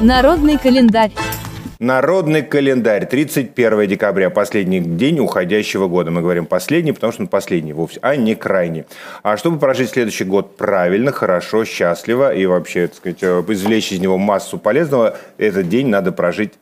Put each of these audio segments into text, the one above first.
Народный календарь. Народный календарь. 31 декабря, последний день уходящего года. Мы говорим последний, потому что он последний вовсе, а не крайний. А чтобы прожить следующий год правильно, хорошо, счастливо и вообще, так сказать, э, извлечь из него массу полезного, этот день надо прожить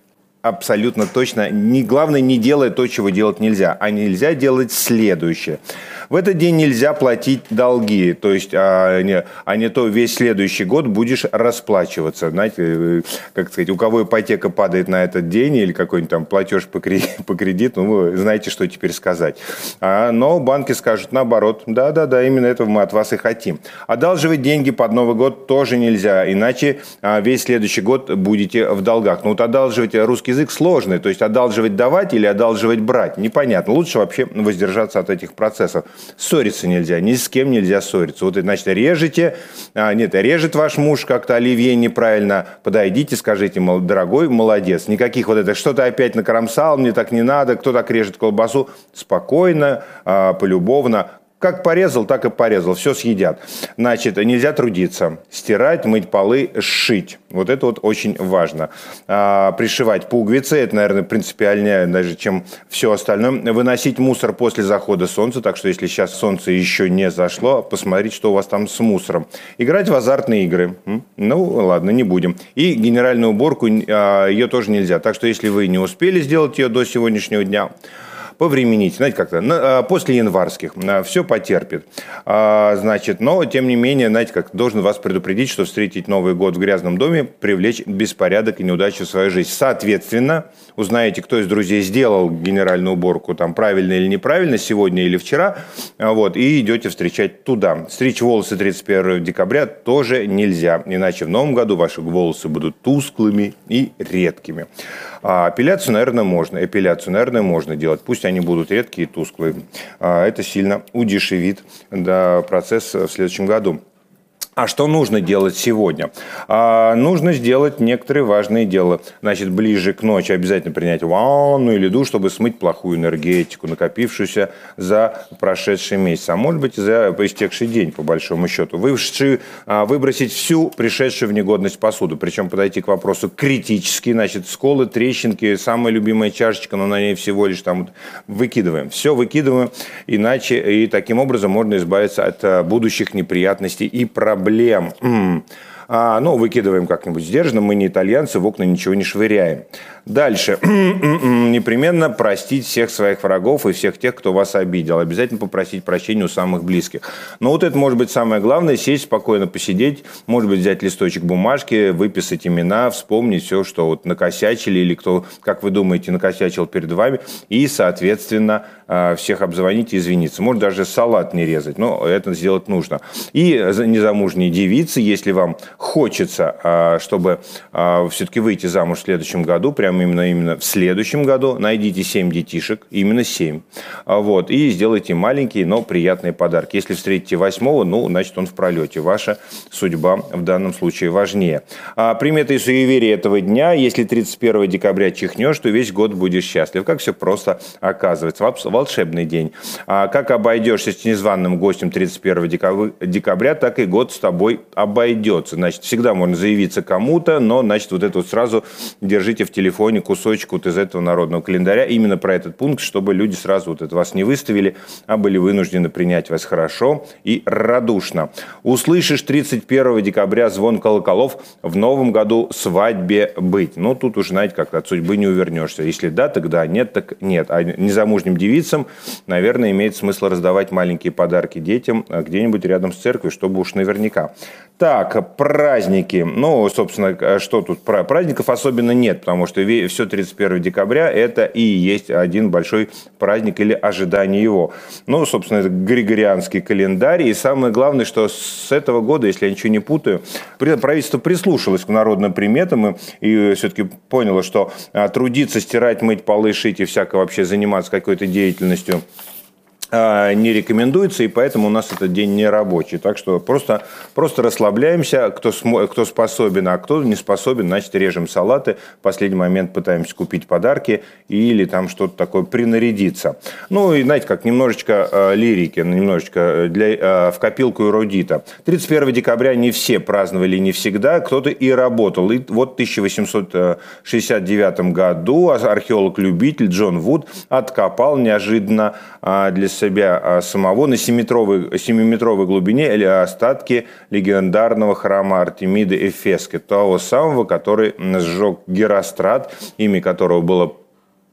абсолютно точно. Не, главное, не делая то, чего делать нельзя, а нельзя делать следующее. В этот день нельзя платить долги, то есть, а не, а не то весь следующий год будешь расплачиваться. Знаете, э, как сказать, у кого ипотека падает на этот день или какой-нибудь там платеж по, кредиту, по кредиту, ну, вы знаете, что теперь сказать. А, но банки скажут наоборот, да-да-да, именно этого мы от вас и хотим. Одалживать деньги под Новый год тоже нельзя, иначе а, весь следующий год будете в долгах. Ну вот одалживать русский язык сложный, то есть одалживать давать или одалживать брать, непонятно. Лучше вообще воздержаться от этих процессов. Ссориться нельзя, ни с кем нельзя ссориться. Вот, значит, режете, а, нет, режет ваш муж как-то оливье неправильно, подойдите, скажите, мол, дорогой, молодец. Никаких вот это, что-то опять накромсал, мне так не надо, кто так режет колбасу. Спокойно, а, полюбовно, как порезал, так и порезал. Все съедят. Значит, нельзя трудиться. Стирать, мыть полы, сшить. Вот это вот очень важно. А, пришивать пуговицы. Это, наверное, принципиальнее даже, чем все остальное. Выносить мусор после захода солнца. Так что, если сейчас солнце еще не зашло, посмотрите, что у вас там с мусором. Играть в азартные игры. Ну, ладно, не будем. И генеральную уборку, а, ее тоже нельзя. Так что, если вы не успели сделать ее до сегодняшнего дня, повременить, знаете, как-то а, после январских а, все потерпит. А, значит, но тем не менее, знаете, как должен вас предупредить, что встретить Новый год в грязном доме, привлечь беспорядок и неудачу в свою жизнь. Соответственно, узнаете, кто из друзей сделал генеральную уборку, там, правильно или неправильно, сегодня или вчера, вот, и идете встречать туда. Стричь волосы 31 декабря тоже нельзя, иначе в новом году ваши волосы будут тусклыми и редкими. А апелляцию, наверное, можно. Эпиляцию, наверное, можно делать. Пусть они будут редкие и тусклые. А это сильно удешевит процесс в следующем году. А что нужно делать сегодня? А, нужно сделать некоторые важные дела. Значит, ближе к ночи обязательно принять ванну или душ, чтобы смыть плохую энергетику, накопившуюся за прошедший месяц. А может быть, за истекший день, по большому счету. Вышедший, а, выбросить всю пришедшую в негодность посуду. Причем подойти к вопросу критически. Значит, сколы, трещинки, самая любимая чашечка, но на ней всего лишь там выкидываем. Все выкидываем, иначе и таким образом можно избавиться от а, будущих неприятностей и проблем проблем. А, ну, выкидываем как-нибудь сдержанно, мы не итальянцы, в окна ничего не швыряем. Дальше. Непременно простить всех своих врагов и всех тех, кто вас обидел. Обязательно попросить прощения у самых близких. Но вот это может быть самое главное. Сесть спокойно, посидеть. Может быть, взять листочек бумажки, выписать имена, вспомнить все, что вот накосячили или кто, как вы думаете, накосячил перед вами. И, соответственно, всех обзвонить и извиниться. Может, даже салат не резать, но это сделать нужно. И незамужние девицы, если вам хочется, а, чтобы а, все-таки выйти замуж в следующем году, прямо именно, именно в следующем году, найдите 7 детишек, именно 7, вот, и сделайте маленькие, но приятные подарки. Если встретите восьмого, ну, значит, он в пролете. Ваша судьба в данном случае важнее. А приметы и суеверия этого дня, если 31 декабря чихнешь, то весь год будешь счастлив. Как все просто оказывается. Волшебный день. А как обойдешься с незваным гостем 31 декабря, так и год с тобой обойдется. Значит, всегда можно заявиться кому-то, но, значит, вот это вот сразу держите в телефоне кусочек вот из этого народного календаря именно про этот пункт, чтобы люди сразу вот это вас не выставили, а были вынуждены принять вас хорошо и радушно. Услышишь 31 декабря звон колоколов, в новом году свадьбе быть. Ну, тут уже, знаете, как от судьбы не увернешься. Если да, тогда нет, так нет. А незамужним девицам, наверное, имеет смысл раздавать маленькие подарки детям а где-нибудь рядом с церковью, чтобы уж наверняка. Так, праздники. Ну, собственно, что тут? Праздников особенно нет, потому что все 31 декабря это и есть один большой праздник или ожидание его. Ну, собственно, это григорианский календарь. И самое главное, что с этого года, если я ничего не путаю, правительство прислушалось к народным приметам и все-таки поняло, что а, трудиться, стирать, мыть полы, шить и всяко вообще заниматься какой-то деятельностью а, не рекомендуется, и поэтому у нас этот день не рабочий. Так что просто, просто расслабляемся, кто, кто способен, а кто не способен, значит, режем салаты, в последний момент пытаемся купить подарки или там что-то такое принарядиться. Ну и, знаете, как немножечко э, лирики, немножечко для, э, в копилку эрудита. 31 декабря не все праздновали, не всегда, кто-то и работал. И вот в 1869 году археолог-любитель Джон Вуд откопал неожиданно э, для себя а, самого на 7-метровой, 7-метровой глубине или остатки легендарного храма Артемиды Эфески, того самого, который сжег Герострат, имя которого было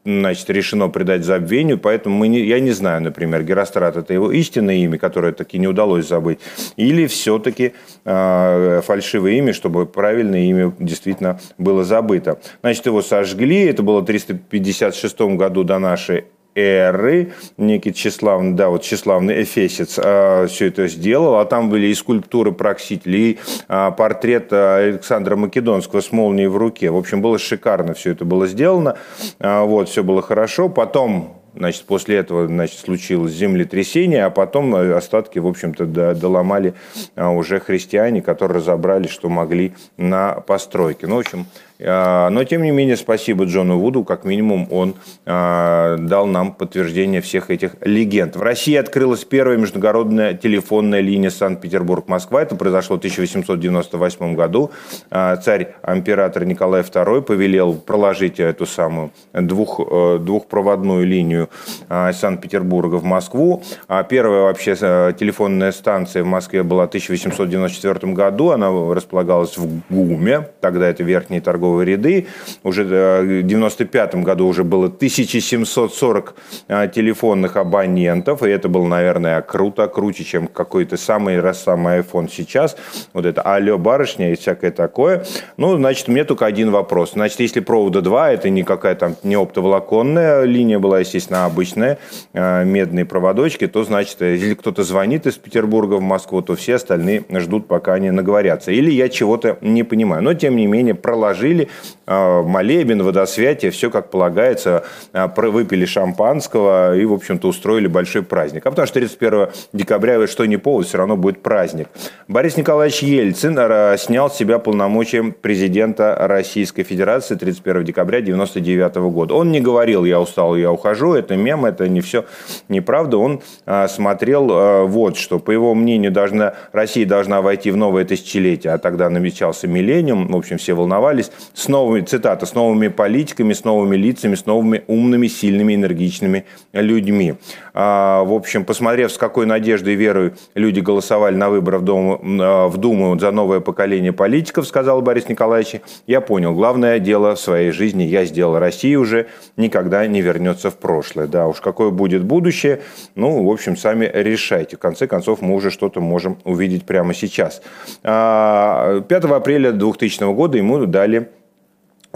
значит, решено предать забвению, поэтому мы не, я не знаю, например, Герострат – это его истинное имя, которое таки не удалось забыть, или все-таки э, фальшивое имя, чтобы правильное имя действительно было забыто. Значит, его сожгли, это было в 356 году до нашей эры, некий тщеславный, да, вот тщеславный эфесец а, все это сделал, а там были и скульптуры проксителей, и а, портрет Александра Македонского с молнией в руке. В общем, было шикарно все это было сделано, а, вот, все было хорошо. Потом Значит, после этого значит, случилось землетрясение, а потом остатки, в общем-то, доломали а, уже христиане, которые разобрали, что могли на постройке. Ну, в общем, а, но, тем не менее, спасибо Джону Вуду, как минимум он а, дал нам подтверждение всех этих легенд. В России открылась первая международная телефонная линия Санкт-Петербург-Москва. Это произошло в 1898 году. А, царь-император Николай II повелел проложить эту самую двух, э, двухпроводную линию Санкт-Петербурга в Москву. Первая вообще э, телефонная станция в Москве была в 1894 году. Она располагалась в ГУМе, тогда это верхний торговый торговые ряды. Уже э, в 1995 году уже было 1740 э, телефонных абонентов, и это было, наверное, круто, круче, чем какой-то самый раз самый iPhone сейчас. Вот это алло, барышня и всякое такое. Ну, значит, меня только один вопрос. Значит, если провода 2, это не какая там не оптоволоконная линия была, естественно, обычная, э, медные проводочки, то, значит, если кто-то звонит из Петербурга в Москву, то все остальные ждут, пока они наговорятся. Или я чего-то не понимаю. Но, тем не менее, проложили служили, а, молебен, водосвятие, все как полагается, а, выпили шампанского и, в общем-то, устроили большой праздник. А потому что 31 декабря, что не повод, все равно будет праздник. Борис Николаевич Ельцин а, снял с себя полномочия президента Российской Федерации 31 декабря 1999 года. Он не говорил, я устал, я ухожу, это мем, это не все неправда. Он смотрел вот что, по его мнению, должна, Россия должна войти в новое тысячелетие, а тогда намечался миллениум, в общем, все волновались с новыми, цитата, с новыми политиками, с новыми лицами, с новыми умными, сильными, энергичными людьми. А, в общем, посмотрев, с какой надеждой и верой люди голосовали на выборах в Думу, а, в Думу за новое поколение политиков, сказал Борис Николаевич, я понял, главное дело в своей жизни я сделал. Россия уже никогда не вернется в прошлое. Да уж, какое будет будущее, ну, в общем, сами решайте. В конце концов, мы уже что-то можем увидеть прямо сейчас. 5 а, апреля 2000 года ему дали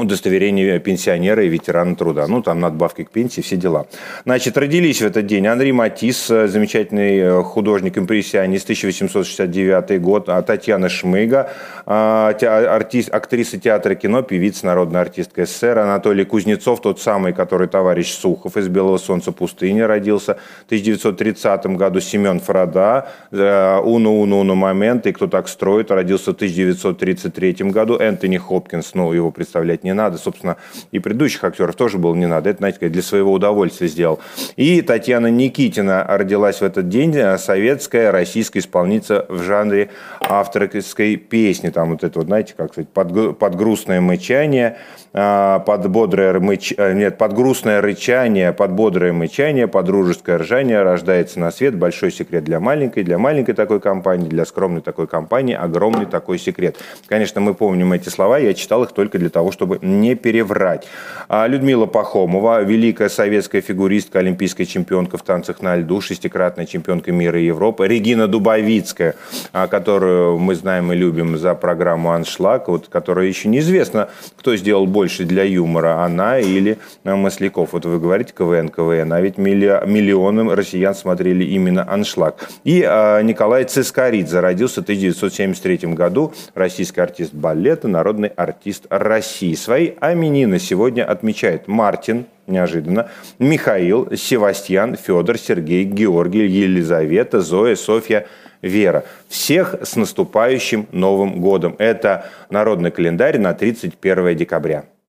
удостоверение пенсионера и ветерана труда. Ну, там надбавки к пенсии, все дела. Значит, родились в этот день Андрей Матис, э, замечательный э, художник-импрессионист, 1869 год, а Татьяна Шмыга, а, артист, актриса театра кино, певица, народная артистка СССР, Анатолий Кузнецов, тот самый, который товарищ Сухов из «Белого солнца пустыни» родился в 1930 году, Семен Фрада, «Уну-уну-уну момент» и «Кто так строит» родился в 1933 году, Энтони Хопкинс, ну, его представлять не надо. Собственно, и предыдущих актеров тоже было не надо. Это, знаете, для своего удовольствия сделал. И Татьяна Никитина родилась в этот день, э, советская российская исполнительница в жанре авторской песни. Там вот это вот, знаете, как сказать, под, под грустное мычание, а, под бодрое мыч... Э, нет, под грустное рычание, под бодрое мычание, под дружеское ржание рождается на свет большой секрет для маленькой, для маленькой такой компании, для скромной такой компании огромный такой секрет. Конечно, мы помним эти слова, я читал их только для того, чтобы чтобы не переврать. А Людмила Пахомова, великая советская фигуристка, олимпийская чемпионка в танцах на льду, шестикратная чемпионка мира и Европы. Регина Дубовицкая, а, которую мы знаем и любим за программу «Аншлаг», вот, которая еще неизвестно, кто сделал больше для юмора, она или Масляков. Вот вы говорите КВН, КВН, а ведь миллионы россиян смотрели именно «Аншлаг». И а, Николай Цискоридзе родился в 1973 году, российский артист балета, народный артист России свои именины сегодня отмечает Мартин, неожиданно, Михаил, Севастьян, Федор, Сергей, Георгий, Елизавета, Зоя, Софья, Вера. Всех с наступающим Новым годом. Это народный календарь на 31 декабря.